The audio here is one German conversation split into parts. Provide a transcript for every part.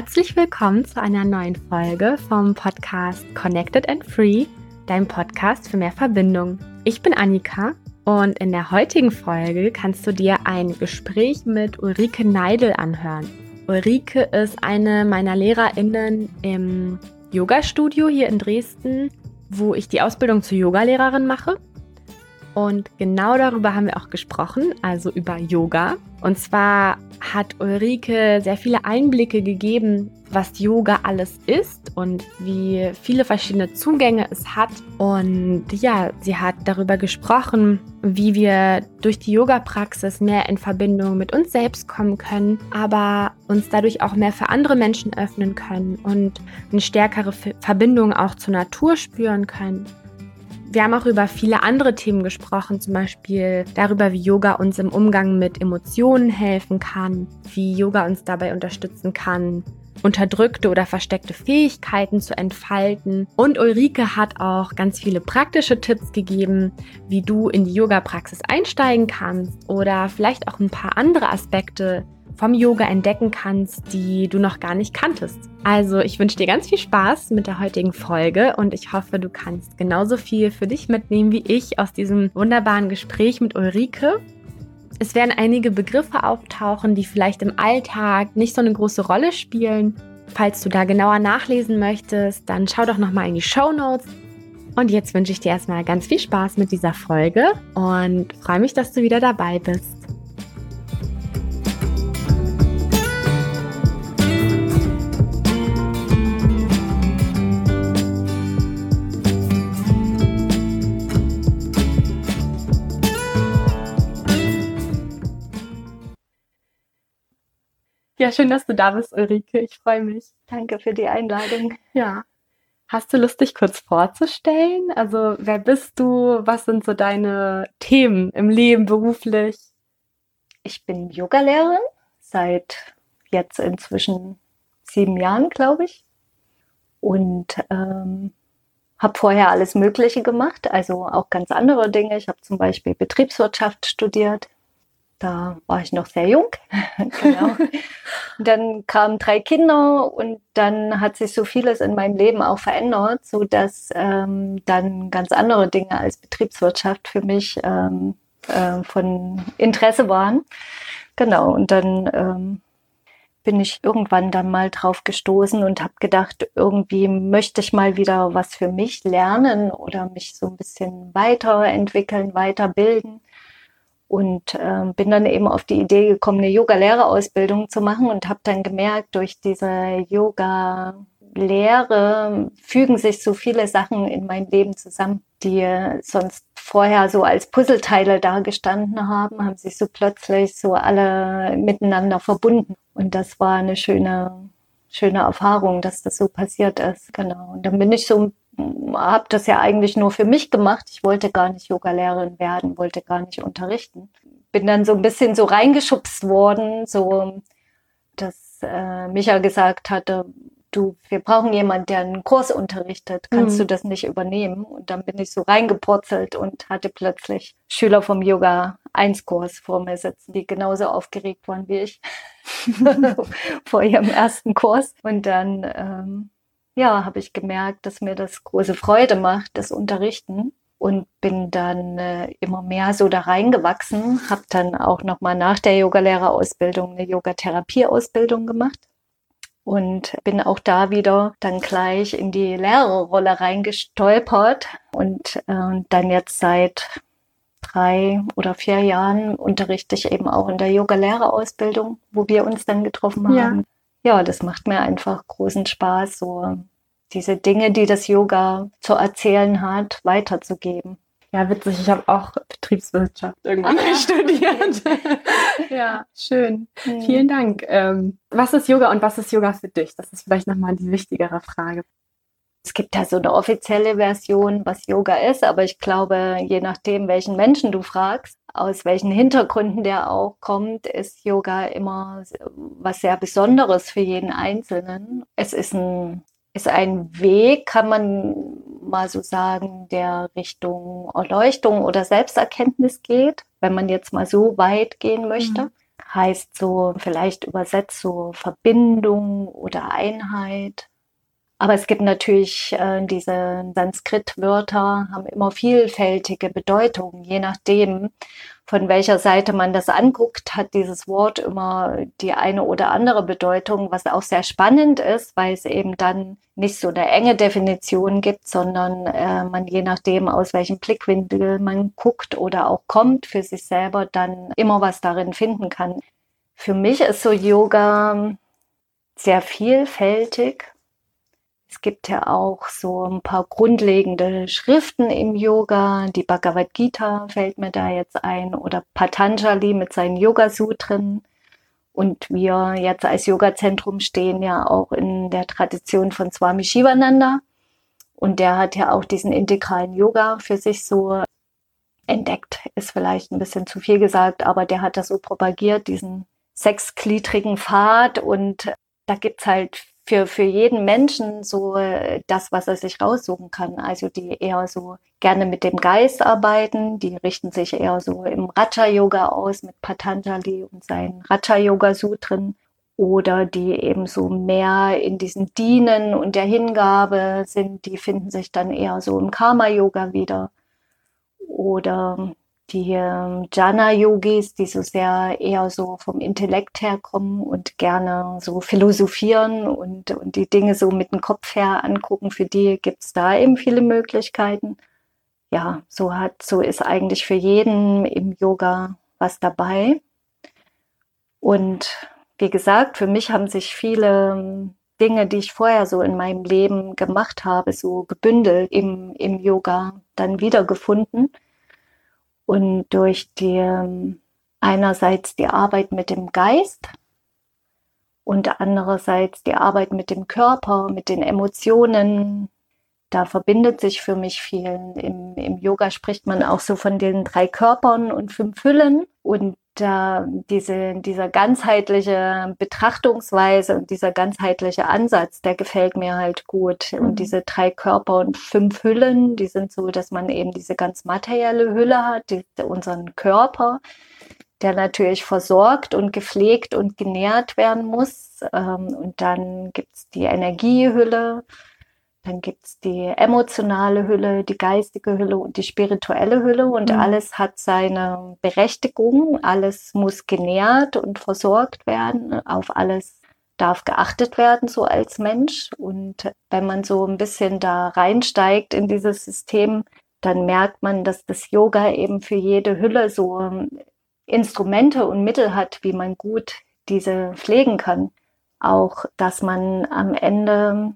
Herzlich willkommen zu einer neuen Folge vom Podcast Connected and Free, dein Podcast für mehr Verbindung. Ich bin Annika und in der heutigen Folge kannst du dir ein Gespräch mit Ulrike Neidel anhören. Ulrike ist eine meiner LehrerInnen im Yoga-Studio hier in Dresden, wo ich die Ausbildung zur Yogalehrerin mache. Und genau darüber haben wir auch gesprochen, also über Yoga. Und zwar hat Ulrike sehr viele Einblicke gegeben, was Yoga alles ist und wie viele verschiedene Zugänge es hat. Und ja, sie hat darüber gesprochen, wie wir durch die Yoga-Praxis mehr in Verbindung mit uns selbst kommen können, aber uns dadurch auch mehr für andere Menschen öffnen können und eine stärkere Verbindung auch zur Natur spüren können. Wir haben auch über viele andere Themen gesprochen, zum Beispiel darüber, wie Yoga uns im Umgang mit Emotionen helfen kann, wie Yoga uns dabei unterstützen kann, unterdrückte oder versteckte Fähigkeiten zu entfalten. Und Ulrike hat auch ganz viele praktische Tipps gegeben, wie du in die Yoga-Praxis einsteigen kannst oder vielleicht auch ein paar andere Aspekte vom Yoga entdecken kannst, die du noch gar nicht kanntest. Also ich wünsche dir ganz viel Spaß mit der heutigen Folge und ich hoffe, du kannst genauso viel für dich mitnehmen wie ich aus diesem wunderbaren Gespräch mit Ulrike. Es werden einige Begriffe auftauchen, die vielleicht im Alltag nicht so eine große Rolle spielen. Falls du da genauer nachlesen möchtest, dann schau doch nochmal in die Show Notes. Und jetzt wünsche ich dir erstmal ganz viel Spaß mit dieser Folge und freue mich, dass du wieder dabei bist. Ja, schön, dass du da bist, Ulrike. Ich freue mich. Danke für die Einladung. Ja. Hast du Lust, dich kurz vorzustellen? Also, wer bist du? Was sind so deine Themen im Leben beruflich? Ich bin Yogalehrerin seit jetzt inzwischen sieben Jahren, glaube ich. Und ähm, habe vorher alles Mögliche gemacht, also auch ganz andere Dinge. Ich habe zum Beispiel Betriebswirtschaft studiert, da war ich noch sehr jung. genau. dann kamen drei Kinder und dann hat sich so vieles in meinem Leben auch verändert, so dass ähm, dann ganz andere Dinge als Betriebswirtschaft für mich ähm, äh, von Interesse waren. Genau. Und dann ähm, bin ich irgendwann dann mal drauf gestoßen und habe gedacht, irgendwie möchte ich mal wieder was für mich lernen oder mich so ein bisschen weiterentwickeln, weiterbilden und äh, bin dann eben auf die Idee gekommen, eine Yoga-Lehrerausbildung zu machen und habe dann gemerkt, durch diese Yoga-Lehre fügen sich so viele Sachen in mein Leben zusammen, die sonst vorher so als Puzzleteile dagestanden haben, haben sich so plötzlich so alle miteinander verbunden. Und das war eine schöne, schöne Erfahrung, dass das so passiert ist. Genau. Und dann bin ich so habe das ja eigentlich nur für mich gemacht. Ich wollte gar nicht Yogalehrerin werden, wollte gar nicht unterrichten. Bin dann so ein bisschen so reingeschubst worden, so dass äh, Micha gesagt hatte, du, wir brauchen jemanden, der einen Kurs unterrichtet. Kannst mhm. du das nicht übernehmen? Und dann bin ich so reingepurzelt und hatte plötzlich Schüler vom Yoga 1 Kurs vor mir sitzen, die genauso aufgeregt waren wie ich vor ihrem ersten Kurs. Und dann ähm, ja, habe ich gemerkt, dass mir das große Freude macht, das Unterrichten. Und bin dann äh, immer mehr so da reingewachsen, habe dann auch noch mal nach der Yogalehrerausbildung eine Yogatherapieausbildung gemacht. Und bin auch da wieder dann gleich in die Lehrerrolle reingestolpert. Und äh, dann jetzt seit drei oder vier Jahren unterrichte ich eben auch in der Yogalehrerausbildung, wo wir uns dann getroffen haben. Ja ja, das macht mir einfach großen Spaß, so diese Dinge, die das Yoga zu erzählen hat, weiterzugeben. Ja, witzig. Ich habe auch Betriebswirtschaft irgendwann ah, studiert. ja, schön. Mhm. Vielen Dank. Ähm, was ist Yoga und was ist Yoga für dich? Das ist vielleicht nochmal die wichtigere Frage. Es gibt ja so eine offizielle Version, was Yoga ist, aber ich glaube, je nachdem, welchen Menschen du fragst, aus welchen Hintergründen der auch kommt, ist Yoga immer was sehr Besonderes für jeden Einzelnen. Es ist ein, ist ein Weg, kann man mal so sagen, der Richtung Erleuchtung oder Selbsterkenntnis geht, wenn man jetzt mal so weit gehen möchte. Mhm. heißt so vielleicht übersetzt so Verbindung oder Einheit. Aber es gibt natürlich äh, diese Sanskrit-Wörter, haben immer vielfältige Bedeutungen, je nachdem, von welcher Seite man das anguckt, hat dieses Wort immer die eine oder andere Bedeutung, was auch sehr spannend ist, weil es eben dann nicht so eine enge Definition gibt, sondern äh, man je nachdem, aus welchem Blickwinkel man guckt oder auch kommt, für sich selber dann immer was darin finden kann. Für mich ist so Yoga sehr vielfältig es gibt ja auch so ein paar grundlegende Schriften im Yoga. Die Bhagavad Gita fällt mir da jetzt ein oder Patanjali mit seinen Yoga-Sutren. Und wir jetzt als Yoga-Zentrum stehen ja auch in der Tradition von Swami Shivananda. Und der hat ja auch diesen integralen Yoga für sich so entdeckt, ist vielleicht ein bisschen zu viel gesagt, aber der hat das so propagiert, diesen sechsgliedrigen Pfad. Und da gibt's halt für, für jeden Menschen so äh, das, was er sich raussuchen kann. Also die eher so gerne mit dem Geist arbeiten, die richten sich eher so im Raja-Yoga aus mit Patanjali und seinen Raja-Yoga-Sutren oder die eben so mehr in diesen Dienen und der Hingabe sind, die finden sich dann eher so im Karma-Yoga wieder. Oder die ähm, Jana-Yogis, die so sehr eher so vom Intellekt herkommen und gerne so philosophieren und, und die Dinge so mit dem Kopf her angucken, für die gibt es da eben viele Möglichkeiten. Ja, so hat, so ist eigentlich für jeden im Yoga was dabei. Und wie gesagt, für mich haben sich viele ähm, Dinge, die ich vorher so in meinem Leben gemacht habe, so gebündelt im, im Yoga dann wiedergefunden. Und durch die ähm, einerseits die Arbeit mit dem Geist und andererseits die Arbeit mit dem Körper, mit den Emotionen, da verbindet sich für mich viel. Im, Im, Yoga spricht man auch so von den drei Körpern und fünf Hüllen. Und äh, diese, dieser ganzheitliche Betrachtungsweise und dieser ganzheitliche Ansatz, der gefällt mir halt gut. Mhm. Und diese drei Körper und fünf Hüllen, die sind so, dass man eben diese ganz materielle Hülle hat, die, unseren Körper, der natürlich versorgt und gepflegt und genährt werden muss. Ähm, und dann gibt's die Energiehülle dann gibt es die emotionale Hülle, die geistige Hülle und die spirituelle Hülle und mhm. alles hat seine Berechtigung, alles muss genährt und versorgt werden, auf alles darf geachtet werden, so als Mensch. Und wenn man so ein bisschen da reinsteigt in dieses System, dann merkt man, dass das Yoga eben für jede Hülle so ähm, Instrumente und Mittel hat, wie man gut diese pflegen kann. Auch, dass man am Ende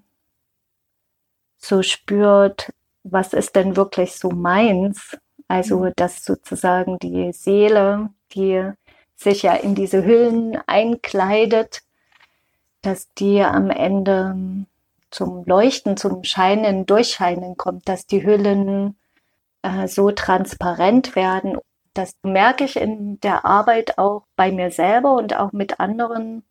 so spürt, was ist denn wirklich so meins? Also, mhm. dass sozusagen die Seele, die sich ja in diese Hüllen einkleidet, dass die am Ende zum Leuchten, zum Scheinen, Durchscheinen kommt, dass die Hüllen äh, so transparent werden. Das merke ich in der Arbeit auch bei mir selber und auch mit anderen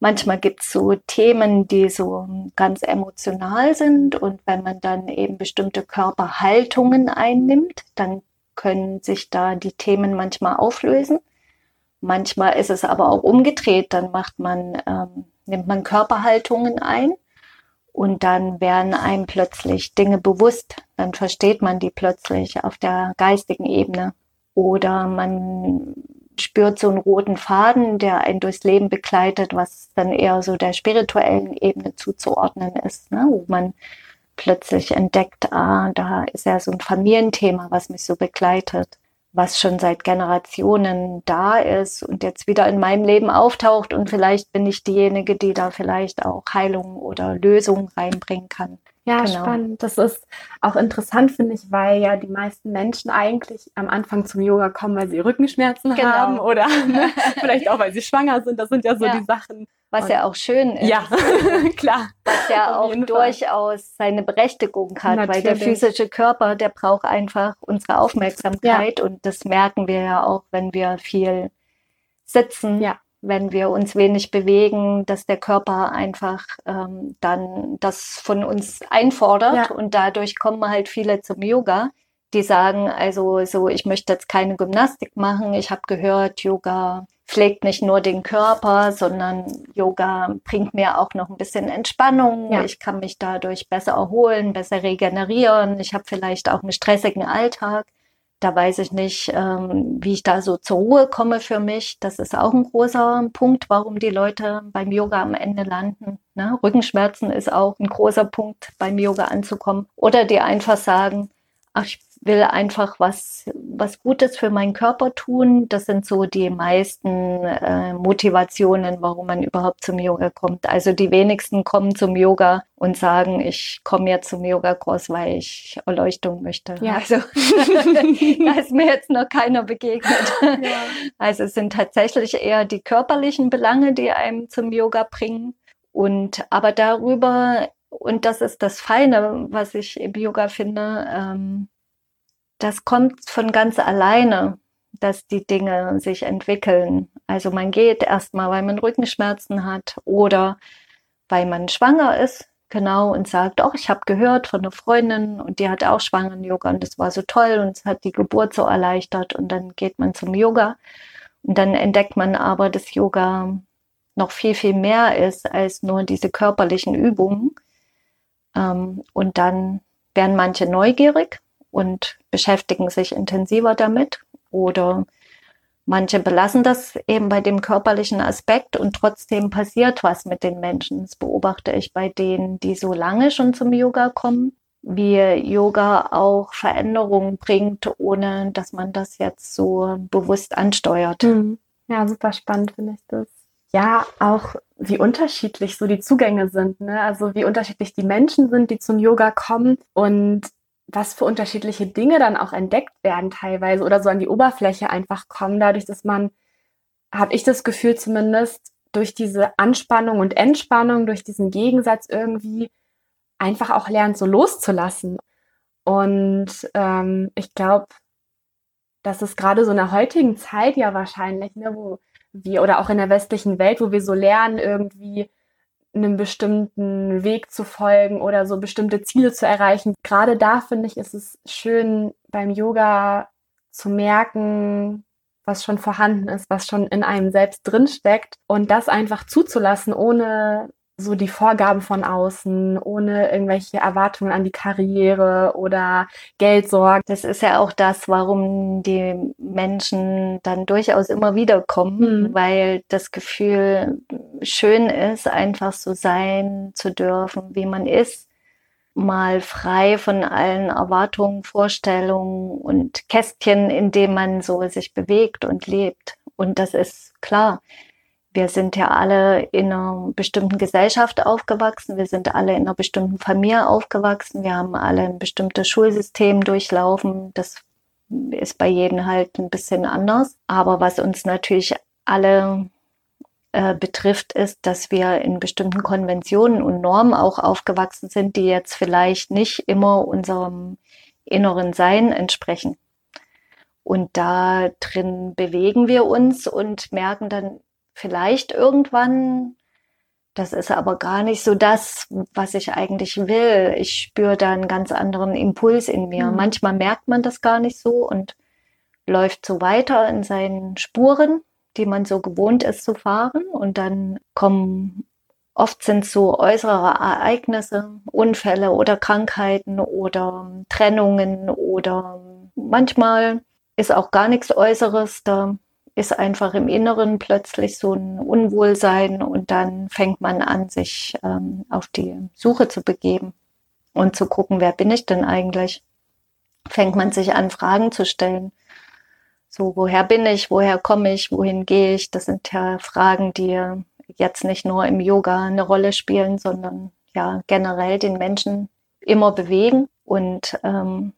Manchmal gibt es so Themen, die so ganz emotional sind und wenn man dann eben bestimmte Körperhaltungen einnimmt, dann können sich da die Themen manchmal auflösen. Manchmal ist es aber auch umgedreht, dann macht man, ähm, nimmt man Körperhaltungen ein und dann werden einem plötzlich Dinge bewusst, dann versteht man die plötzlich auf der geistigen Ebene. Oder man spürt so einen roten Faden, der einen durchs Leben begleitet, was dann eher so der spirituellen Ebene zuzuordnen ist, ne? wo man plötzlich entdeckt, ah, da ist ja so ein Familienthema, was mich so begleitet, was schon seit Generationen da ist und jetzt wieder in meinem Leben auftaucht und vielleicht bin ich diejenige, die da vielleicht auch Heilung oder Lösung reinbringen kann. Ja, genau. spannend. Das ist auch interessant, finde ich, weil ja die meisten Menschen eigentlich am Anfang zum Yoga kommen, weil sie Rückenschmerzen genau. haben oder ne, vielleicht auch, weil sie schwanger sind. Das sind ja so ja. die Sachen. Was Und, ja auch schön ist. Ja, klar. Was ja auch durchaus seine Berechtigung hat, Natürlich. weil der physische Körper, der braucht einfach unsere Aufmerksamkeit. Ja. Und das merken wir ja auch, wenn wir viel sitzen. Ja wenn wir uns wenig bewegen, dass der Körper einfach ähm, dann das von uns einfordert ja. und dadurch kommen halt viele zum Yoga, die sagen, also so, ich möchte jetzt keine Gymnastik machen. Ich habe gehört, Yoga pflegt nicht nur den Körper, sondern Yoga bringt mir auch noch ein bisschen Entspannung. Ja. Ich kann mich dadurch besser erholen, besser regenerieren. Ich habe vielleicht auch einen stressigen Alltag. Da weiß ich nicht, ähm, wie ich da so zur Ruhe komme für mich. Das ist auch ein großer Punkt, warum die Leute beim Yoga am Ende landen. Ne? Rückenschmerzen ist auch ein großer Punkt, beim Yoga anzukommen. Oder die einfach sagen, ach, ich will einfach was, was Gutes für meinen Körper tun. Das sind so die meisten äh, Motivationen, warum man überhaupt zum Yoga kommt. Also die wenigsten kommen zum Yoga und sagen, ich komme jetzt zum Yoga-Kurs, weil ich Erleuchtung möchte. Ja. Also da ist mir jetzt noch keiner begegnet. Ja. Also es sind tatsächlich eher die körperlichen Belange, die einem zum Yoga bringen. Und aber darüber, und das ist das Feine, was ich im Yoga finde, ähm, das kommt von ganz alleine, dass die Dinge sich entwickeln. Also man geht erstmal, weil man Rückenschmerzen hat oder weil man schwanger ist, genau, und sagt, oh, ich habe gehört von einer Freundin und die hat auch Schwangeren-Yoga und das war so toll und es hat die Geburt so erleichtert und dann geht man zum Yoga und dann entdeckt man aber, dass Yoga noch viel, viel mehr ist als nur diese körperlichen Übungen. Ähm, und dann werden manche neugierig und beschäftigen sich intensiver damit oder manche belassen das eben bei dem körperlichen Aspekt und trotzdem passiert was mit den Menschen. Das beobachte ich bei denen, die so lange schon zum Yoga kommen, wie Yoga auch Veränderungen bringt, ohne dass man das jetzt so bewusst ansteuert. Mhm. Ja, super spannend finde ich das. Ja, auch wie unterschiedlich so die Zugänge sind, ne? Also wie unterschiedlich die Menschen sind, die zum Yoga kommen und was für unterschiedliche Dinge dann auch entdeckt werden teilweise oder so an die Oberfläche einfach kommen, dadurch, dass man, habe ich das Gefühl zumindest, durch diese Anspannung und Entspannung, durch diesen Gegensatz irgendwie einfach auch lernt, so loszulassen. Und ähm, ich glaube, dass es gerade so in der heutigen Zeit ja wahrscheinlich, ne, wo wir oder auch in der westlichen Welt, wo wir so lernen, irgendwie einem bestimmten Weg zu folgen oder so bestimmte Ziele zu erreichen. Gerade da finde ich, ist es schön beim Yoga zu merken, was schon vorhanden ist, was schon in einem selbst drinsteckt und das einfach zuzulassen, ohne so die Vorgaben von außen, ohne irgendwelche Erwartungen an die Karriere oder Geldsorgen. Das ist ja auch das, warum die Menschen dann durchaus immer wieder kommen, mhm. weil das Gefühl schön ist, einfach so sein zu dürfen, wie man ist, mal frei von allen Erwartungen, Vorstellungen und Kästchen, in dem man so sich bewegt und lebt. Und das ist klar wir sind ja alle in einer bestimmten Gesellschaft aufgewachsen, wir sind alle in einer bestimmten Familie aufgewachsen, wir haben alle ein bestimmtes Schulsystem durchlaufen. Das ist bei jedem halt ein bisschen anders. Aber was uns natürlich alle äh, betrifft, ist, dass wir in bestimmten Konventionen und Normen auch aufgewachsen sind, die jetzt vielleicht nicht immer unserem inneren Sein entsprechen. Und da drin bewegen wir uns und merken dann vielleicht irgendwann. Das ist aber gar nicht so das, was ich eigentlich will. Ich spüre da einen ganz anderen Impuls in mir. Mhm. Manchmal merkt man das gar nicht so und läuft so weiter in seinen Spuren, die man so gewohnt ist zu fahren. Und dann kommen oft sind so äußere Ereignisse, Unfälle oder Krankheiten oder Trennungen oder manchmal ist auch gar nichts Äußeres. Da ist einfach im Inneren plötzlich so ein Unwohlsein und dann fängt man an, sich ähm, auf die Suche zu begeben und zu gucken, wer bin ich denn eigentlich? Fängt man sich an, Fragen zu stellen. So, woher bin ich? Woher komme ich? Wohin gehe ich? Das sind ja Fragen, die jetzt nicht nur im Yoga eine Rolle spielen, sondern ja generell den Menschen immer bewegen. Und ähm,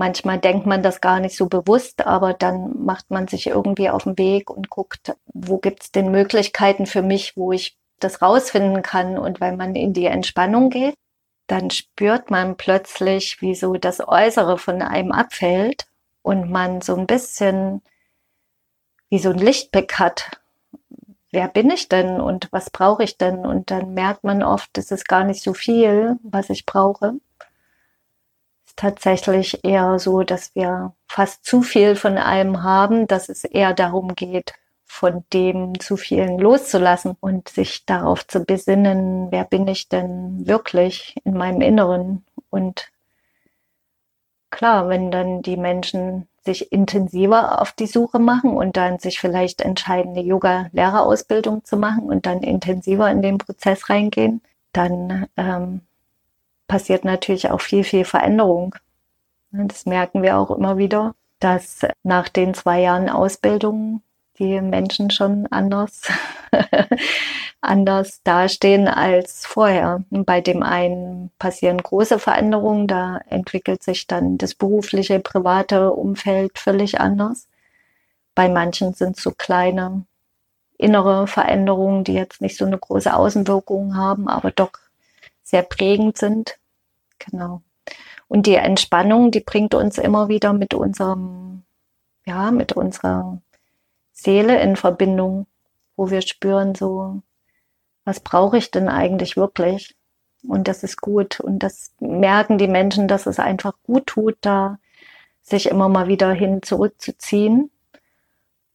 Manchmal denkt man das gar nicht so bewusst, aber dann macht man sich irgendwie auf den Weg und guckt, wo gibt es denn Möglichkeiten für mich, wo ich das rausfinden kann. Und wenn man in die Entspannung geht, dann spürt man plötzlich, wie so das Äußere von einem abfällt und man so ein bisschen wie so ein Lichtblick hat. Wer bin ich denn und was brauche ich denn? Und dann merkt man oft, es ist gar nicht so viel, was ich brauche tatsächlich eher so, dass wir fast zu viel von allem haben, dass es eher darum geht, von dem zu vielen loszulassen und sich darauf zu besinnen, wer bin ich denn wirklich in meinem Inneren. Und klar, wenn dann die Menschen sich intensiver auf die Suche machen und dann sich vielleicht entscheiden, eine Yoga-Lehrerausbildung zu machen und dann intensiver in den Prozess reingehen, dann ähm, passiert natürlich auch viel, viel Veränderung. Das merken wir auch immer wieder, dass nach den zwei Jahren Ausbildung die Menschen schon anders, anders dastehen als vorher. Bei dem einen passieren große Veränderungen, da entwickelt sich dann das berufliche, private Umfeld völlig anders. Bei manchen sind es so kleine innere Veränderungen, die jetzt nicht so eine große Außenwirkung haben, aber doch sehr prägend sind. Genau. Und die Entspannung, die bringt uns immer wieder mit unserem, ja, mit unserer Seele in Verbindung, wo wir spüren, so, was brauche ich denn eigentlich wirklich? Und das ist gut. Und das merken die Menschen, dass es einfach gut tut, da sich immer mal wieder hin zurückzuziehen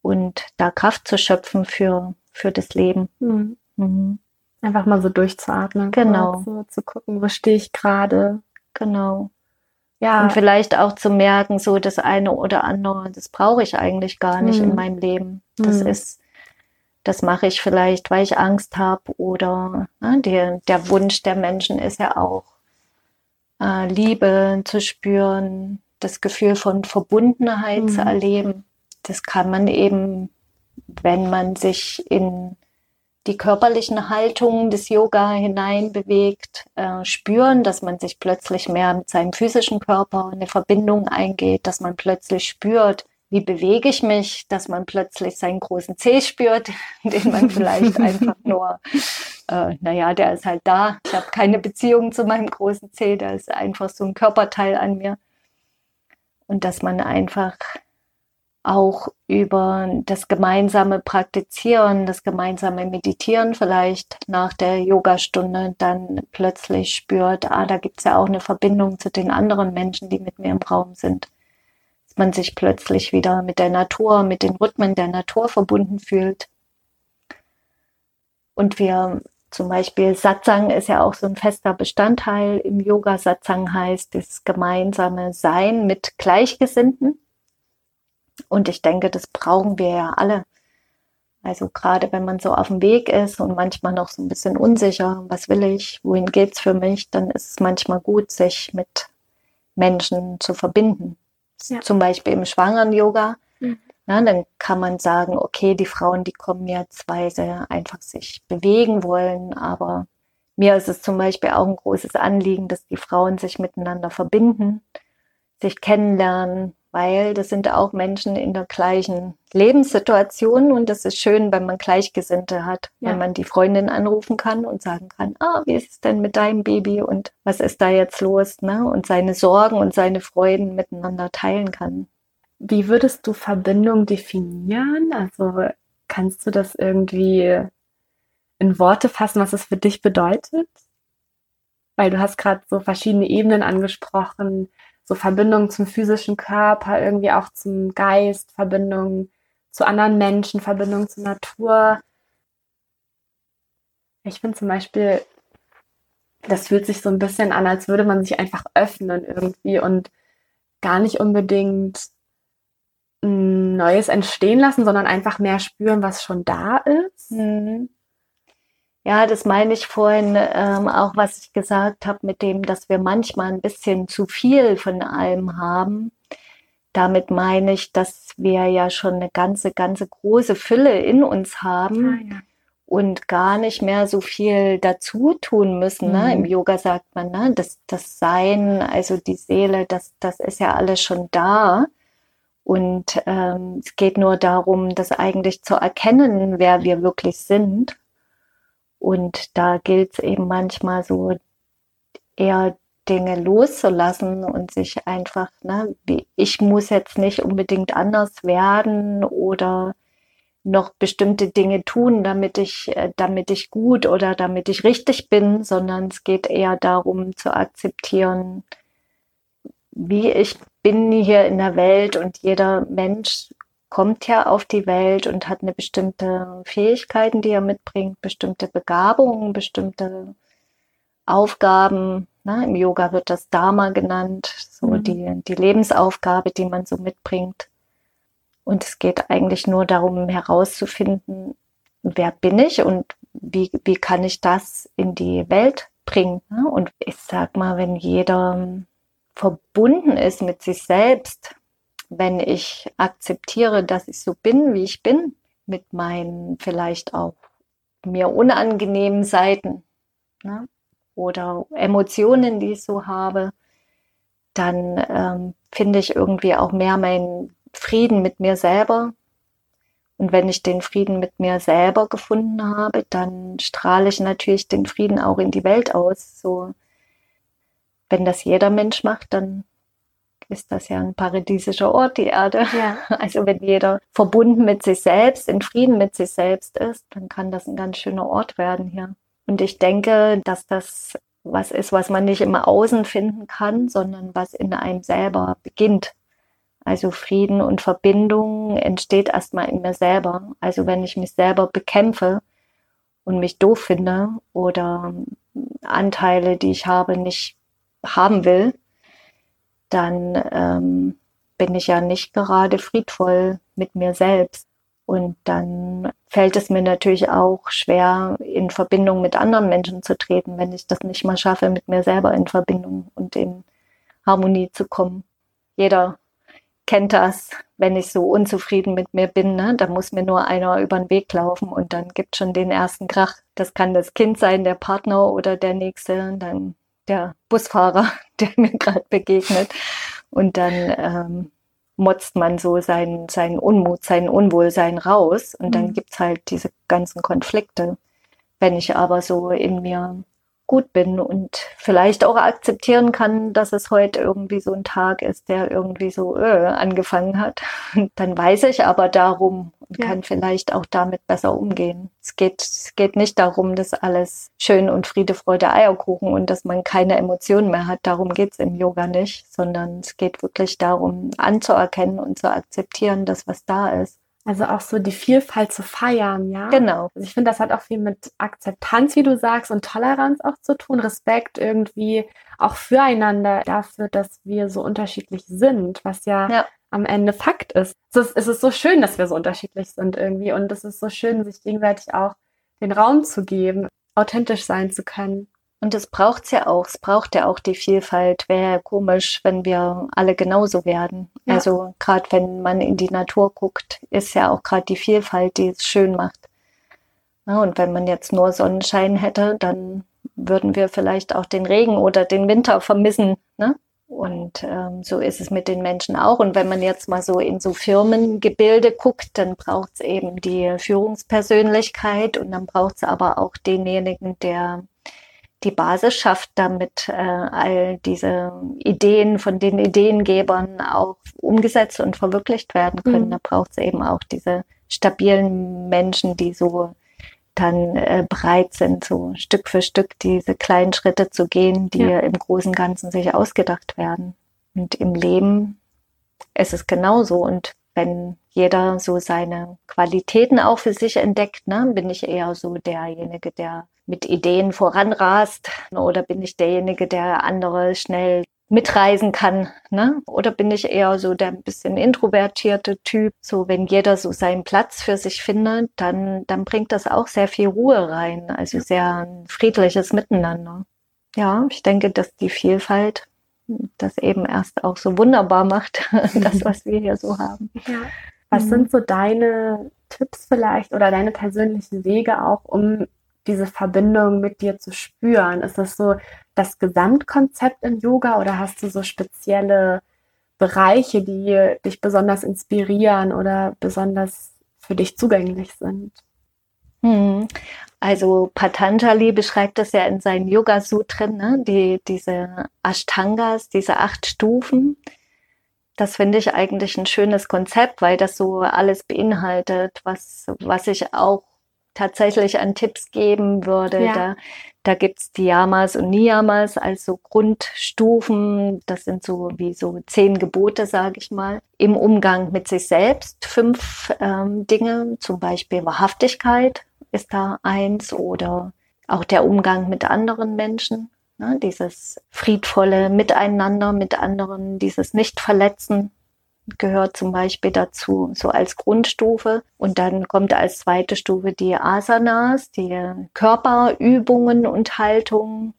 und da Kraft zu schöpfen für, für das Leben. Mhm. Mhm. Einfach mal so durchzuatmen. Genau. So zu gucken, wo stehe ich gerade. Genau. Ja. Und vielleicht auch zu merken, so das eine oder andere, das brauche ich eigentlich gar nicht mhm. in meinem Leben. Das mhm. ist, das mache ich vielleicht, weil ich Angst habe oder ne, der, der Wunsch der Menschen ist ja auch, äh, Liebe zu spüren, das Gefühl von Verbundenheit mhm. zu erleben. Das kann man eben, wenn man sich in die körperlichen Haltungen des Yoga hineinbewegt, äh, spüren, dass man sich plötzlich mehr mit seinem physischen Körper eine Verbindung eingeht, dass man plötzlich spürt, wie bewege ich mich, dass man plötzlich seinen großen Zeh spürt, den man vielleicht einfach nur, äh, naja, der ist halt da. Ich habe keine Beziehung zu meinem großen Zeh, der ist einfach so ein Körperteil an mir. Und dass man einfach auch über das gemeinsame Praktizieren, das gemeinsame Meditieren vielleicht nach der Yogastunde dann plötzlich spürt, ah, da gibt es ja auch eine Verbindung zu den anderen Menschen, die mit mir im Raum sind. Dass man sich plötzlich wieder mit der Natur, mit den Rhythmen der Natur verbunden fühlt. Und wir zum Beispiel Satsang ist ja auch so ein fester Bestandteil im Yoga. Satsang heißt das gemeinsame Sein mit Gleichgesinnten und ich denke, das brauchen wir ja alle. Also gerade wenn man so auf dem Weg ist und manchmal noch so ein bisschen unsicher, was will ich, wohin geht's für mich, dann ist es manchmal gut, sich mit Menschen zu verbinden. Ja. Zum Beispiel im Schwangeren-Yoga. Mhm. Na, dann kann man sagen, okay, die Frauen, die kommen jetzt, weil sie einfach sich bewegen wollen, aber mir ist es zum Beispiel auch ein großes Anliegen, dass die Frauen sich miteinander verbinden, sich kennenlernen, weil das sind auch Menschen in der gleichen Lebenssituation und das ist schön, wenn man Gleichgesinnte hat, ja. wenn man die Freundin anrufen kann und sagen kann, ah, wie ist es denn mit deinem Baby und was ist da jetzt los, ne? Und seine Sorgen und seine Freuden miteinander teilen kann. Wie würdest du Verbindung definieren? Also kannst du das irgendwie in Worte fassen, was es für dich bedeutet? Weil du hast gerade so verschiedene Ebenen angesprochen, so Verbindung zum physischen Körper, irgendwie auch zum Geist, Verbindung zu anderen Menschen, Verbindung zur Natur. Ich finde zum Beispiel, das fühlt sich so ein bisschen an, als würde man sich einfach öffnen irgendwie und gar nicht unbedingt ein Neues entstehen lassen, sondern einfach mehr spüren, was schon da ist. Mhm. Ja, das meine ich vorhin ähm, auch, was ich gesagt habe, mit dem, dass wir manchmal ein bisschen zu viel von allem haben. Damit meine ich, dass wir ja schon eine ganze, ganze große Fülle in uns haben ah, ja. und gar nicht mehr so viel dazu tun müssen. Mhm. Ne? Im mhm. Yoga sagt man, ne? das, das Sein, also die Seele, das, das ist ja alles schon da. Und ähm, es geht nur darum, das eigentlich zu erkennen, wer wir wirklich sind und da gilt es eben manchmal so eher Dinge loszulassen und sich einfach, ne, ich muss jetzt nicht unbedingt anders werden oder noch bestimmte Dinge tun, damit ich, äh, damit ich gut oder damit ich richtig bin, sondern es geht eher darum zu akzeptieren, wie ich bin hier in der Welt und jeder Mensch kommt ja auf die Welt und hat eine bestimmte Fähigkeiten, die er mitbringt, bestimmte Begabungen, bestimmte Aufgaben. Ne? Im Yoga wird das Dharma genannt, so mhm. die, die Lebensaufgabe, die man so mitbringt. Und es geht eigentlich nur darum, herauszufinden, wer bin ich und wie, wie kann ich das in die Welt bringen. Ne? Und ich sag mal, wenn jeder verbunden ist mit sich selbst, wenn ich akzeptiere, dass ich so bin, wie ich bin, mit meinen vielleicht auch mir unangenehmen Seiten ne? oder Emotionen, die ich so habe, dann ähm, finde ich irgendwie auch mehr meinen Frieden mit mir selber. Und wenn ich den Frieden mit mir selber gefunden habe, dann strahle ich natürlich den Frieden auch in die Welt aus. So, wenn das jeder Mensch macht, dann ist das ja ein paradiesischer Ort, die Erde. Ja. Also wenn jeder verbunden mit sich selbst, in Frieden mit sich selbst ist, dann kann das ein ganz schöner Ort werden hier. Und ich denke, dass das was ist, was man nicht im Außen finden kann, sondern was in einem selber beginnt. Also Frieden und Verbindung entsteht erstmal in mir selber. Also wenn ich mich selber bekämpfe und mich doof finde oder Anteile, die ich habe, nicht haben will, dann ähm, bin ich ja nicht gerade friedvoll mit mir selbst. Und dann fällt es mir natürlich auch schwer, in Verbindung mit anderen Menschen zu treten, wenn ich das nicht mal schaffe, mit mir selber in Verbindung und in Harmonie zu kommen. Jeder kennt das, wenn ich so unzufrieden mit mir bin, ne? da muss mir nur einer über den Weg laufen und dann gibt schon den ersten Krach. Das kann das Kind sein, der Partner oder der nächste. Dann der Busfahrer, der mir gerade begegnet. Und dann ähm, motzt man so seinen, seinen Unmut, sein Unwohlsein raus. Und dann mhm. gibt's halt diese ganzen Konflikte. Wenn ich aber so in mir gut bin und vielleicht auch akzeptieren kann, dass es heute irgendwie so ein Tag ist, der irgendwie so äh, angefangen hat, dann weiß ich aber darum und ja. kann vielleicht auch damit besser umgehen. Es geht, es geht nicht darum, dass alles schön und Friede, Freude, Eierkuchen und dass man keine Emotionen mehr hat. Darum geht's im Yoga nicht, sondern es geht wirklich darum, anzuerkennen und zu akzeptieren, dass was da ist. Also auch so die Vielfalt zu feiern, ja. Genau. Also ich finde, das hat auch viel mit Akzeptanz, wie du sagst, und Toleranz auch zu tun. Respekt irgendwie auch füreinander dafür, dass wir so unterschiedlich sind, was ja, ja. Am Ende Fakt ist. Es, ist. es ist so schön, dass wir so unterschiedlich sind irgendwie. Und es ist so schön, sich gegenseitig auch den Raum zu geben, authentisch sein zu können. Und das braucht's ja auch. Es braucht ja auch die Vielfalt. Wäre ja komisch, wenn wir alle genauso werden. Ja. Also gerade wenn man in die Natur guckt, ist ja auch gerade die Vielfalt, die es schön macht. Ja, und wenn man jetzt nur Sonnenschein hätte, dann würden wir vielleicht auch den Regen oder den Winter vermissen. Ne? Und ähm, so ist es mit den Menschen auch. Und wenn man jetzt mal so in so Firmengebilde guckt, dann braucht es eben die Führungspersönlichkeit und dann braucht es aber auch denjenigen, der die Basis schafft, damit äh, all diese Ideen von den Ideengebern auch umgesetzt und verwirklicht werden können. Mhm. Da braucht es eben auch diese stabilen Menschen, die so dann äh, bereit sind, so Stück für Stück diese kleinen Schritte zu gehen, die ja. im großen Ganzen sich ausgedacht werden. Und im Leben ist es genauso. Und wenn jeder so seine Qualitäten auch für sich entdeckt, ne, bin ich eher so derjenige, der mit Ideen voranrast? Oder bin ich derjenige, der andere schnell mitreisen kann? Ne? Oder bin ich eher so der ein bisschen introvertierte Typ? So, wenn jeder so seinen Platz für sich findet, dann, dann bringt das auch sehr viel Ruhe rein. Also sehr ein friedliches Miteinander. Ja, ich denke, dass die Vielfalt das eben erst auch so wunderbar macht, das, was wir hier so haben. Ja. Was mhm. sind so deine Tipps vielleicht oder deine persönlichen Wege auch, um diese Verbindung mit dir zu spüren? Ist das so das Gesamtkonzept im Yoga oder hast du so spezielle Bereiche, die dich besonders inspirieren oder besonders für dich zugänglich sind? Hm. Also Patanjali beschreibt das ja in seinen Yoga-Sutren, ne? die, diese Ashtangas, diese acht Stufen. Das finde ich eigentlich ein schönes Konzept, weil das so alles beinhaltet, was, was ich auch tatsächlich an Tipps geben würde, ja. da, da gibt's die Yamas und Niyamas, also Grundstufen. Das sind so wie so zehn Gebote, sage ich mal, im Umgang mit sich selbst. Fünf ähm, Dinge, zum Beispiel Wahrhaftigkeit ist da eins oder auch der Umgang mit anderen Menschen. Ne, dieses friedvolle Miteinander mit anderen, dieses Nicht-Verletzen gehört zum Beispiel dazu, so als Grundstufe. Und dann kommt als zweite Stufe die Asanas, die Körperübungen und Haltungen,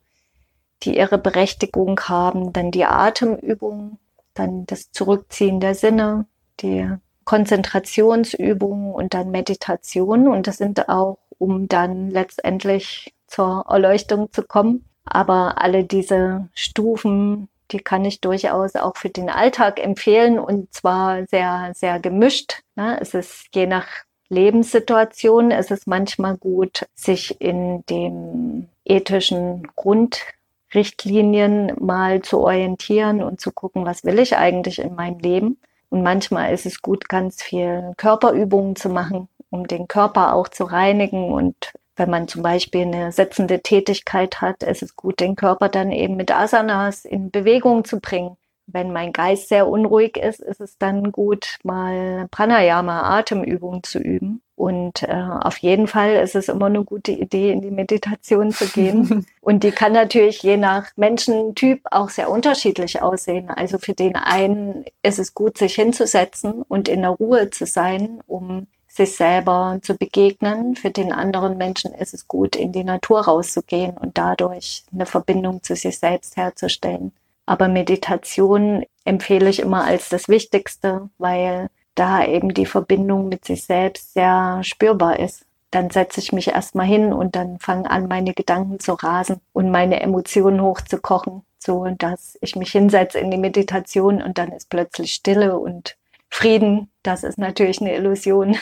die ihre Berechtigung haben. Dann die Atemübungen, dann das Zurückziehen der Sinne, die Konzentrationsübungen und dann Meditation. Und das sind auch, um dann letztendlich zur Erleuchtung zu kommen. Aber alle diese Stufen die kann ich durchaus auch für den Alltag empfehlen und zwar sehr, sehr gemischt. Ne? Es ist je nach Lebenssituation, es ist manchmal gut, sich in den ethischen Grundrichtlinien mal zu orientieren und zu gucken, was will ich eigentlich in meinem Leben. Und manchmal ist es gut, ganz viel Körperübungen zu machen, um den Körper auch zu reinigen und wenn man zum Beispiel eine setzende Tätigkeit hat, ist es gut, den Körper dann eben mit Asanas in Bewegung zu bringen. Wenn mein Geist sehr unruhig ist, ist es dann gut, mal Pranayama, Atemübungen zu üben. Und äh, auf jeden Fall ist es immer eine gute Idee, in die Meditation zu gehen. Und die kann natürlich je nach Menschentyp auch sehr unterschiedlich aussehen. Also für den einen ist es gut, sich hinzusetzen und in der Ruhe zu sein, um sich selber zu begegnen. Für den anderen Menschen ist es gut, in die Natur rauszugehen und dadurch eine Verbindung zu sich selbst herzustellen. Aber Meditation empfehle ich immer als das Wichtigste, weil da eben die Verbindung mit sich selbst sehr spürbar ist. Dann setze ich mich erstmal hin und dann fangen an, meine Gedanken zu rasen und meine Emotionen hochzukochen, so dass ich mich hinsetze in die Meditation und dann ist plötzlich Stille und Frieden. Das ist natürlich eine Illusion.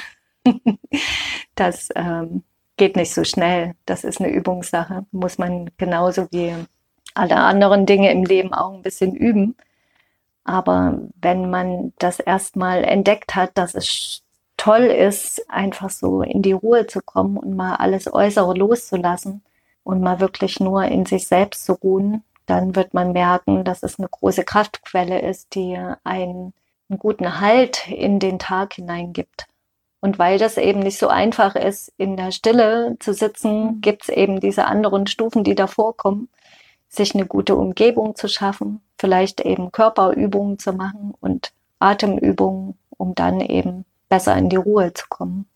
das ähm, geht nicht so schnell. Das ist eine Übungssache. Muss man genauso wie alle anderen Dinge im Leben auch ein bisschen üben. Aber wenn man das erstmal entdeckt hat, dass es toll ist, einfach so in die Ruhe zu kommen und mal alles Äußere loszulassen und mal wirklich nur in sich selbst zu ruhen, dann wird man merken, dass es eine große Kraftquelle ist, die einen, einen guten Halt in den Tag hineingibt. Und weil das eben nicht so einfach ist, in der Stille zu sitzen, mhm. gibt es eben diese anderen Stufen, die davor kommen, sich eine gute Umgebung zu schaffen, vielleicht eben Körperübungen zu machen und Atemübungen, um dann eben besser in die Ruhe zu kommen.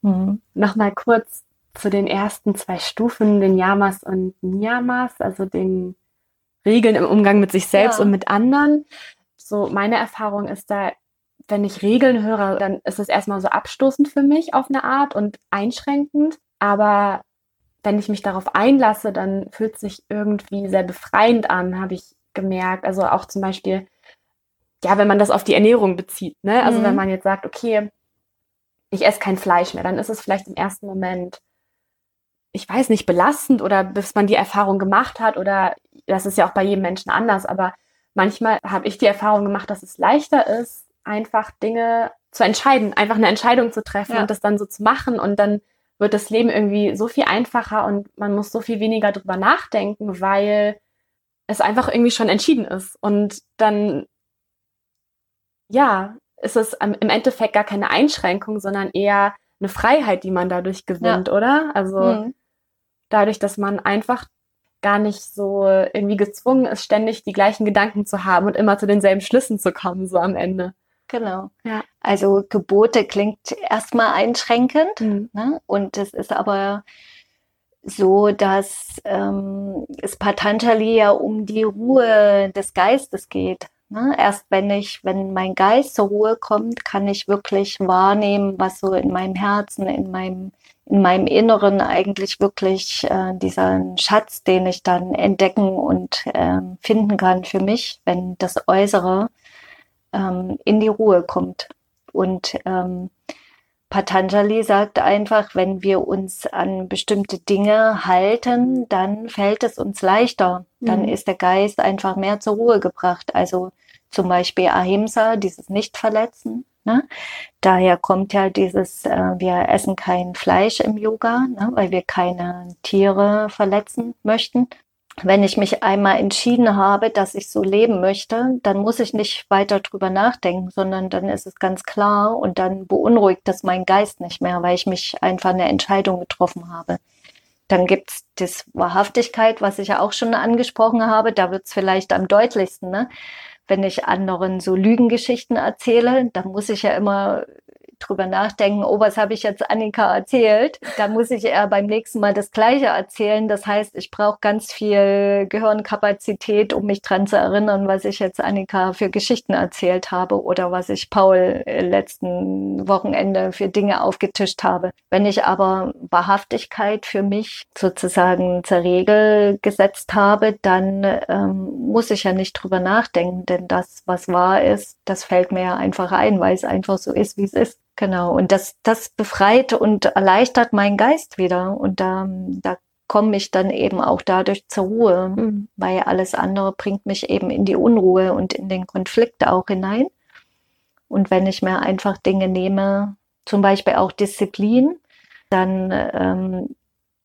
Mhm. Nochmal kurz zu den ersten zwei Stufen, den Yamas und Niyamas, also den Regeln im Umgang mit sich selbst ja. und mit anderen. So meine Erfahrung ist da wenn ich Regeln höre, dann ist es erstmal so abstoßend für mich auf eine Art und einschränkend. Aber wenn ich mich darauf einlasse, dann fühlt es sich irgendwie sehr befreiend an, habe ich gemerkt. Also auch zum Beispiel, ja, wenn man das auf die Ernährung bezieht, ne? Also mhm. wenn man jetzt sagt, okay, ich esse kein Fleisch mehr, dann ist es vielleicht im ersten Moment, ich weiß nicht, belastend oder bis man die Erfahrung gemacht hat oder das ist ja auch bei jedem Menschen anders, aber manchmal habe ich die Erfahrung gemacht, dass es leichter ist, einfach Dinge zu entscheiden, einfach eine Entscheidung zu treffen ja. und das dann so zu machen und dann wird das Leben irgendwie so viel einfacher und man muss so viel weniger drüber nachdenken, weil es einfach irgendwie schon entschieden ist. Und dann, ja, ist es im Endeffekt gar keine Einschränkung, sondern eher eine Freiheit, die man dadurch gewinnt, ja. oder? Also mhm. dadurch, dass man einfach gar nicht so irgendwie gezwungen ist, ständig die gleichen Gedanken zu haben und immer zu denselben Schlüssen zu kommen, so am Ende. Genau. Ja. Also Gebote klingt erstmal einschränkend. Mhm. Ne? Und es ist aber so, dass ähm, es Patanjali ja um die Ruhe des Geistes geht. Ne? Erst wenn ich, wenn mein Geist zur Ruhe kommt, kann ich wirklich wahrnehmen, was so in meinem Herzen, in meinem, in meinem Inneren eigentlich wirklich äh, dieser Schatz, den ich dann entdecken und äh, finden kann für mich, wenn das Äußere ähm, in die Ruhe kommt. Und ähm, Patanjali sagt einfach, wenn wir uns an bestimmte Dinge halten, dann fällt es uns leichter. Dann mhm. ist der Geist einfach mehr zur Ruhe gebracht. Also zum Beispiel Ahimsa, dieses Nichtverletzen. Ne? Daher kommt ja dieses, äh, wir essen kein Fleisch im Yoga, ne? weil wir keine Tiere verletzen möchten. Wenn ich mich einmal entschieden habe, dass ich so leben möchte, dann muss ich nicht weiter drüber nachdenken, sondern dann ist es ganz klar und dann beunruhigt das meinen Geist nicht mehr, weil ich mich einfach eine Entscheidung getroffen habe. Dann gibt's das Wahrhaftigkeit, was ich ja auch schon angesprochen habe. Da wird's vielleicht am deutlichsten. Ne? Wenn ich anderen so Lügengeschichten erzähle, dann muss ich ja immer drüber nachdenken, oh, was habe ich jetzt Annika erzählt? Da muss ich eher beim nächsten Mal das Gleiche erzählen. Das heißt, ich brauche ganz viel Gehirnkapazität, um mich dran zu erinnern, was ich jetzt Annika für Geschichten erzählt habe oder was ich Paul äh, letzten Wochenende für Dinge aufgetischt habe. Wenn ich aber Wahrhaftigkeit für mich sozusagen zur Regel gesetzt habe, dann ähm, muss ich ja nicht drüber nachdenken, denn das, was wahr ist, das fällt mir ja einfach ein, weil es einfach so ist, wie es ist. Genau. Und das, das befreit und erleichtert meinen Geist wieder. Und da, da komme ich dann eben auch dadurch zur Ruhe, mhm. weil alles andere bringt mich eben in die Unruhe und in den Konflikt auch hinein. Und wenn ich mir einfach Dinge nehme, zum Beispiel auch Disziplin, dann ähm,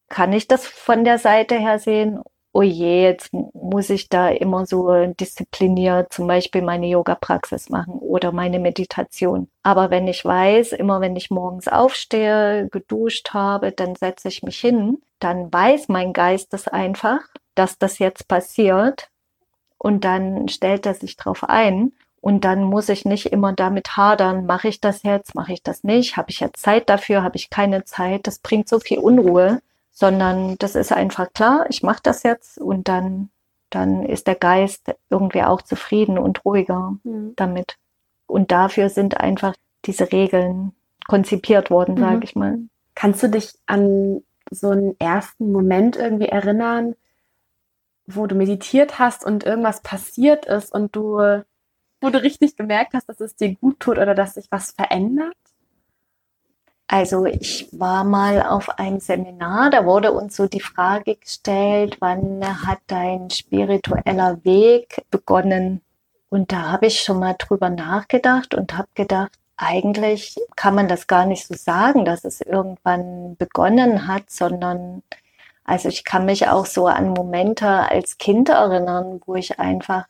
kann ich das von der Seite her sehen oh je, jetzt muss ich da immer so diszipliniert zum Beispiel meine Yoga-Praxis machen oder meine Meditation. Aber wenn ich weiß, immer wenn ich morgens aufstehe, geduscht habe, dann setze ich mich hin, dann weiß mein Geist das einfach, dass das jetzt passiert und dann stellt er sich drauf ein. Und dann muss ich nicht immer damit hadern, mache ich das jetzt, mache ich das nicht, habe ich jetzt Zeit dafür, habe ich keine Zeit. Das bringt so viel Unruhe sondern das ist einfach klar, ich mache das jetzt und dann, dann ist der Geist irgendwie auch zufrieden und ruhiger mhm. damit. Und dafür sind einfach diese Regeln konzipiert worden, sage mhm. ich mal. Kannst du dich an so einen ersten Moment irgendwie erinnern, wo du meditiert hast und irgendwas passiert ist und du, wo du richtig gemerkt hast, dass es dir gut tut oder dass sich was verändert? Also ich war mal auf einem Seminar, da wurde uns so die Frage gestellt, wann hat dein spiritueller Weg begonnen? Und da habe ich schon mal drüber nachgedacht und habe gedacht, eigentlich kann man das gar nicht so sagen, dass es irgendwann begonnen hat, sondern also ich kann mich auch so an Momente als Kind erinnern, wo ich einfach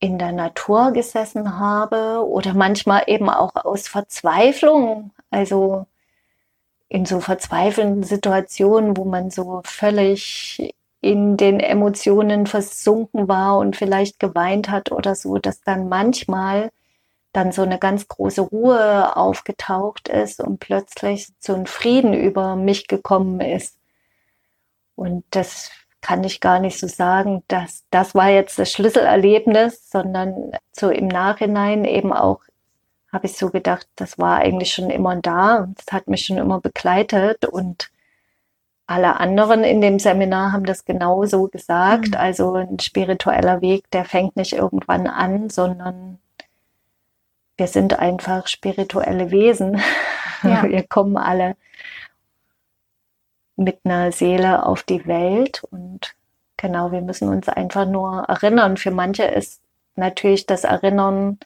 in der Natur gesessen habe oder manchmal eben auch aus Verzweiflung. Also in so verzweifelnden Situationen, wo man so völlig in den Emotionen versunken war und vielleicht geweint hat oder so, dass dann manchmal dann so eine ganz große Ruhe aufgetaucht ist und plötzlich so ein Frieden über mich gekommen ist. Und das kann ich gar nicht so sagen, dass das war jetzt das Schlüsselerlebnis, sondern so im Nachhinein eben auch habe ich so gedacht, das war eigentlich schon immer da es hat mich schon immer begleitet und alle anderen in dem Seminar haben das genauso gesagt. Mhm. Also ein spiritueller Weg, der fängt nicht irgendwann an, sondern wir sind einfach spirituelle Wesen. Ja. Wir kommen alle mit einer Seele auf die Welt und genau, wir müssen uns einfach nur erinnern. Für manche ist natürlich das Erinnern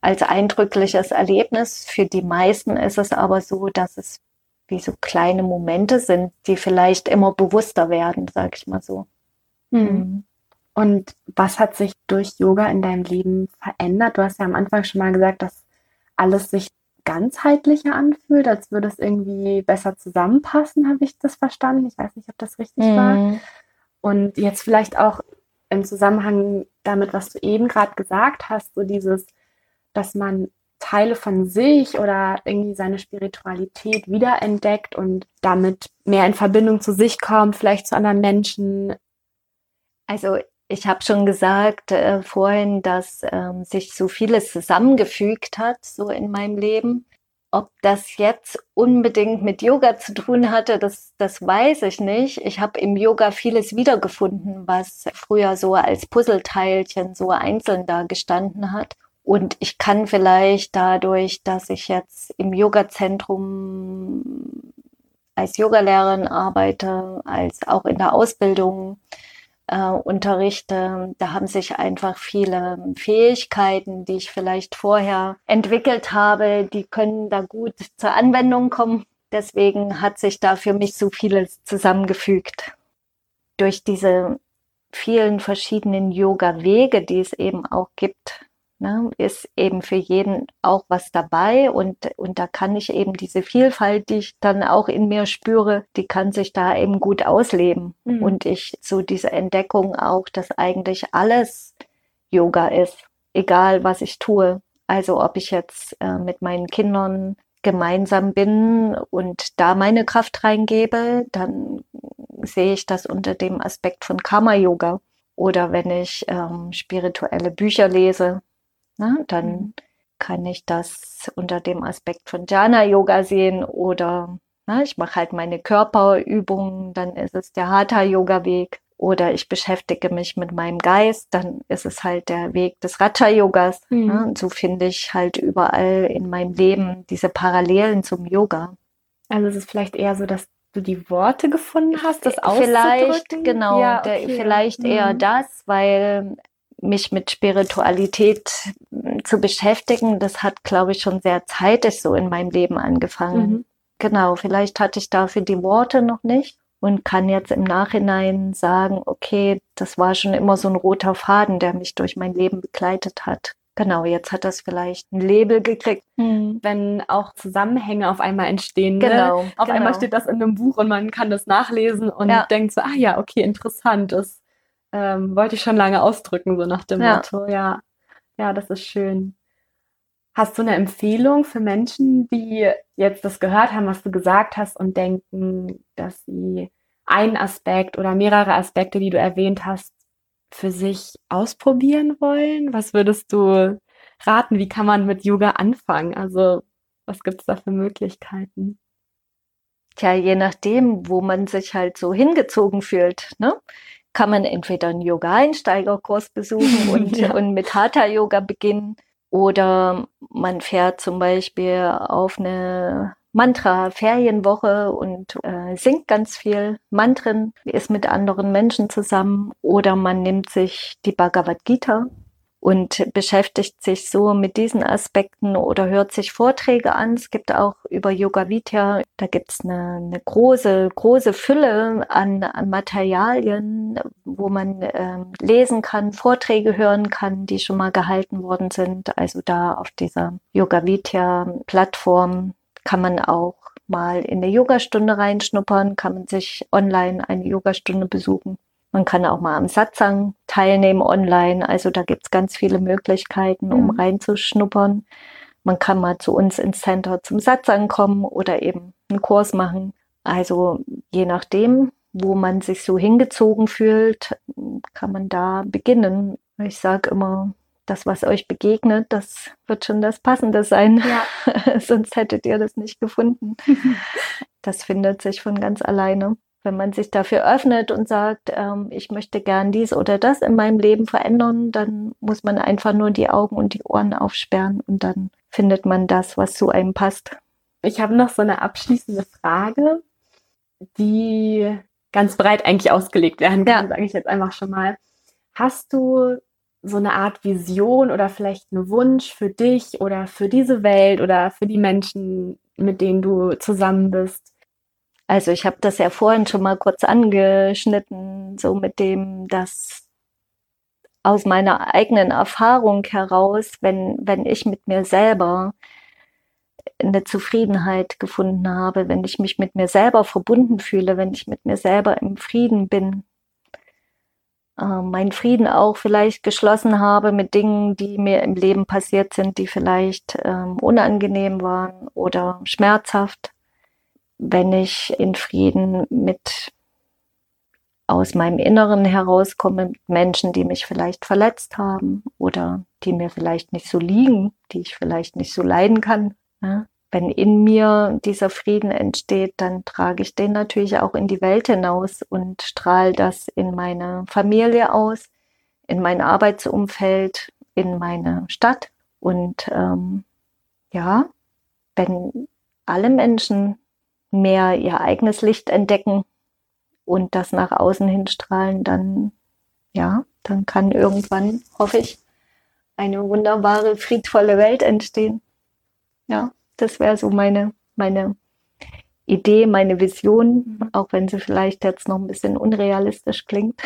als eindrückliches Erlebnis. Für die meisten ist es aber so, dass es wie so kleine Momente sind, die vielleicht immer bewusster werden, sag ich mal so. Mhm. Und was hat sich durch Yoga in deinem Leben verändert? Du hast ja am Anfang schon mal gesagt, dass alles sich ganzheitlicher anfühlt, als würde es irgendwie besser zusammenpassen, habe ich das verstanden. Ich weiß nicht, ob das richtig mhm. war. Und jetzt vielleicht auch im Zusammenhang damit, was du eben gerade gesagt hast, so dieses, dass man Teile von sich oder irgendwie seine Spiritualität wiederentdeckt und damit mehr in Verbindung zu sich kommt, vielleicht zu anderen Menschen. Also ich habe schon gesagt äh, vorhin, dass ähm, sich so vieles zusammengefügt hat, so in meinem Leben. Ob das jetzt unbedingt mit Yoga zu tun hatte, das, das weiß ich nicht. Ich habe im Yoga vieles wiedergefunden, was früher so als Puzzleteilchen so einzeln da gestanden hat. Und ich kann vielleicht dadurch, dass ich jetzt im Yoga-Zentrum als Yogalehrerin arbeite, als auch in der Ausbildung äh, unterrichte, da haben sich einfach viele Fähigkeiten, die ich vielleicht vorher entwickelt habe, die können da gut zur Anwendung kommen. Deswegen hat sich da für mich so vieles zusammengefügt. Durch diese vielen verschiedenen Yoga-Wege, die es eben auch gibt, ne, ist eben für jeden auch was dabei und, und da kann ich eben diese Vielfalt, die ich dann auch in mir spüre, die kann sich da eben gut ausleben. Mhm. Und ich so diese Entdeckung auch, dass eigentlich alles Yoga ist, egal was ich tue. Also ob ich jetzt äh, mit meinen Kindern gemeinsam bin und da meine Kraft reingebe, dann sehe ich das unter dem Aspekt von Karma-Yoga. Oder wenn ich ähm, spirituelle Bücher lese, Ne? Dann mhm. kann ich das unter dem Aspekt von Jhana-Yoga sehen oder ne, ich mache halt meine Körperübungen, dann ist es der Hatha-Yoga-Weg oder ich beschäftige mich mit meinem Geist, dann ist es halt der Weg des Raja-Yogas. Ne? Mhm. Ne? Und so finde ich halt überall in meinem Leben diese Parallelen zum Yoga. Also es ist vielleicht eher so, dass du die Worte gefunden hast, das auszudrücken? Vielleicht, genau, ja, okay. der, vielleicht mhm. eher das, weil mich mit Spiritualität hm, zu beschäftigen, das hat, glaube ich, schon sehr zeitig so in meinem Leben angefangen. Mhm. Genau, vielleicht hatte ich dafür die Worte noch nicht und kann jetzt im Nachhinein sagen, okay, das war schon immer so ein roter Faden, der mich durch mein Leben begleitet hat. Genau, jetzt hat das vielleicht ein Label gekriegt. Mhm. Wenn auch Zusammenhänge auf einmal entstehen. Ne? Genau. Ne? Auf genau. einmal steht das in einem Buch und man kann das nachlesen und ja. denkt so, ah ja, okay, interessant. Das ähm, wollte ich schon lange ausdrücken, so nach dem ja. Motto. Ja, ja, das ist schön. Hast du eine Empfehlung für Menschen, die jetzt das gehört haben, was du gesagt hast und denken, dass sie einen Aspekt oder mehrere Aspekte, die du erwähnt hast, für sich ausprobieren wollen? Was würdest du raten? Wie kann man mit Yoga anfangen? Also, was gibt es da für Möglichkeiten? Tja, je nachdem, wo man sich halt so hingezogen fühlt. Ne? Kann man entweder einen Yoga-Einsteigerkurs besuchen und, ja. und mit Hatha-Yoga beginnen oder man fährt zum Beispiel auf eine Mantra-Ferienwoche und äh, singt ganz viel Mantren, ist mit anderen Menschen zusammen oder man nimmt sich die Bhagavad Gita und beschäftigt sich so mit diesen Aspekten oder hört sich Vorträge an. Es gibt auch über Yoga Vidya, da gibt es eine, eine, große, große Fülle an, an Materialien, wo man ähm, lesen kann, Vorträge hören kann, die schon mal gehalten worden sind. Also da auf dieser Yoga Vidya Plattform kann man auch mal in eine Yogastunde reinschnuppern, kann man sich online eine Yogastunde besuchen. Man kann auch mal am Satsang teilnehmen online. Also da gibt es ganz viele Möglichkeiten, um mhm. reinzuschnuppern. Man kann mal zu uns ins Center zum Satsang kommen oder eben einen Kurs machen. Also je nachdem, wo man sich so hingezogen fühlt, kann man da beginnen. Ich sage immer, das, was euch begegnet, das wird schon das Passende sein. Ja. Sonst hättet ihr das nicht gefunden. das findet sich von ganz alleine. Wenn man sich dafür öffnet und sagt, ähm, ich möchte gern dies oder das in meinem Leben verändern, dann muss man einfach nur die Augen und die Ohren aufsperren und dann findet man das, was zu einem passt. Ich habe noch so eine abschließende Frage, die ganz breit eigentlich ausgelegt werden kann, ja. sage ich jetzt einfach schon mal. Hast du so eine Art Vision oder vielleicht einen Wunsch für dich oder für diese Welt oder für die Menschen, mit denen du zusammen bist? Also ich habe das ja vorhin schon mal kurz angeschnitten, so mit dem, dass aus meiner eigenen Erfahrung heraus, wenn, wenn ich mit mir selber eine Zufriedenheit gefunden habe, wenn ich mich mit mir selber verbunden fühle, wenn ich mit mir selber im Frieden bin, äh, meinen Frieden auch vielleicht geschlossen habe mit Dingen, die mir im Leben passiert sind, die vielleicht ähm, unangenehm waren oder schmerzhaft wenn ich in Frieden mit aus meinem Inneren herauskomme, mit Menschen, die mich vielleicht verletzt haben oder die mir vielleicht nicht so liegen, die ich vielleicht nicht so leiden kann. Ja? Wenn in mir dieser Frieden entsteht, dann trage ich den natürlich auch in die Welt hinaus und strahle das in meine Familie aus, in mein Arbeitsumfeld, in meine Stadt. Und ähm, ja, wenn alle Menschen mehr ihr eigenes Licht entdecken und das nach außen hin strahlen, dann ja, dann kann irgendwann, hoffe ich, eine wunderbare, friedvolle Welt entstehen. Ja, das wäre so meine, meine Idee, meine Vision, mhm. auch wenn sie vielleicht jetzt noch ein bisschen unrealistisch klingt.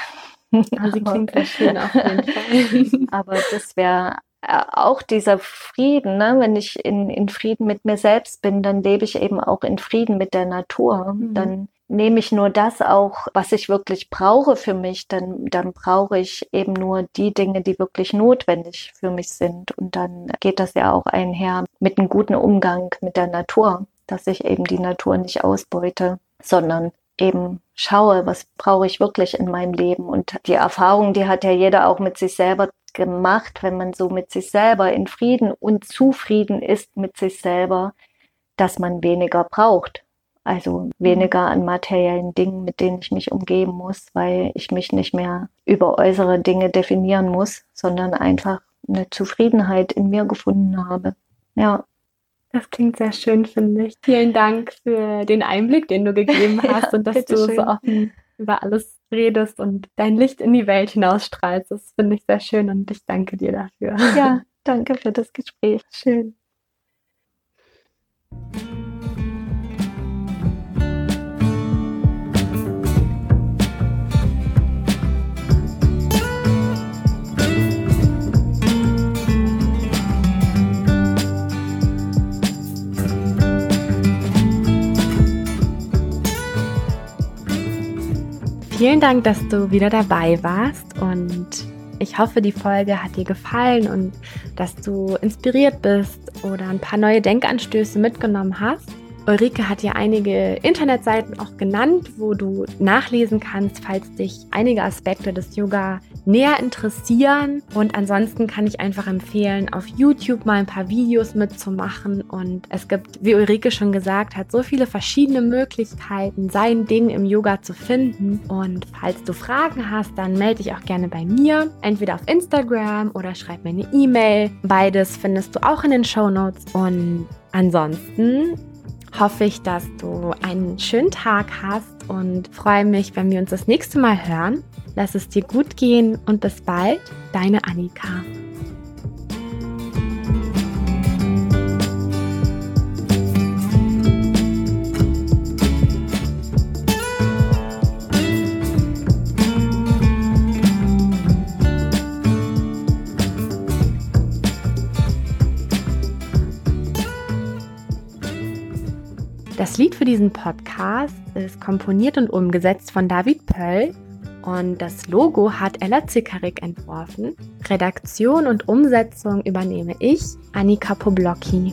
Ja, sie klingt sehr schön auf jeden Fall. Aber das wäre auch dieser Frieden, ne? wenn ich in, in Frieden mit mir selbst bin, dann lebe ich eben auch in Frieden mit der Natur. Mhm. Dann nehme ich nur das auch, was ich wirklich brauche für mich, dann, dann brauche ich eben nur die Dinge, die wirklich notwendig für mich sind. Und dann geht das ja auch einher mit einem guten Umgang mit der Natur, dass ich eben die Natur nicht ausbeute, sondern eben schaue, was brauche ich wirklich in meinem Leben. Und die Erfahrung, die hat ja jeder auch mit sich selber gemacht, wenn man so mit sich selber in Frieden und zufrieden ist mit sich selber, dass man weniger braucht. Also weniger an materiellen Dingen, mit denen ich mich umgeben muss, weil ich mich nicht mehr über äußere Dinge definieren muss, sondern einfach eine Zufriedenheit in mir gefunden habe. Ja. Das klingt sehr schön, finde ich. Vielen Dank für den Einblick, den du gegeben hast ja, und dass du schön. so offen über alles redest und dein Licht in die Welt hinausstrahlst. Das finde ich sehr schön und ich danke dir dafür. Ja, danke für das Gespräch. Schön. Vielen Dank, dass du wieder dabei warst und ich hoffe, die Folge hat dir gefallen und dass du inspiriert bist oder ein paar neue Denkanstöße mitgenommen hast. Ulrike hat ja einige Internetseiten auch genannt, wo du nachlesen kannst, falls dich einige Aspekte des Yoga näher interessieren. Und ansonsten kann ich einfach empfehlen, auf YouTube mal ein paar Videos mitzumachen. Und es gibt, wie Ulrike schon gesagt hat, so viele verschiedene Möglichkeiten, sein Ding im Yoga zu finden. Und falls du Fragen hast, dann melde dich auch gerne bei mir, entweder auf Instagram oder schreib mir eine E-Mail. Beides findest du auch in den Show Notes. Und ansonsten hoffe ich, dass du einen schönen Tag hast und freue mich, wenn wir uns das nächste Mal hören. Lass es dir gut gehen und bis bald, deine Annika. Das Lied für diesen Podcast ist komponiert und umgesetzt von David Pöll und das Logo hat Ella Zickerik entworfen. Redaktion und Umsetzung übernehme ich, Annika Poblocki.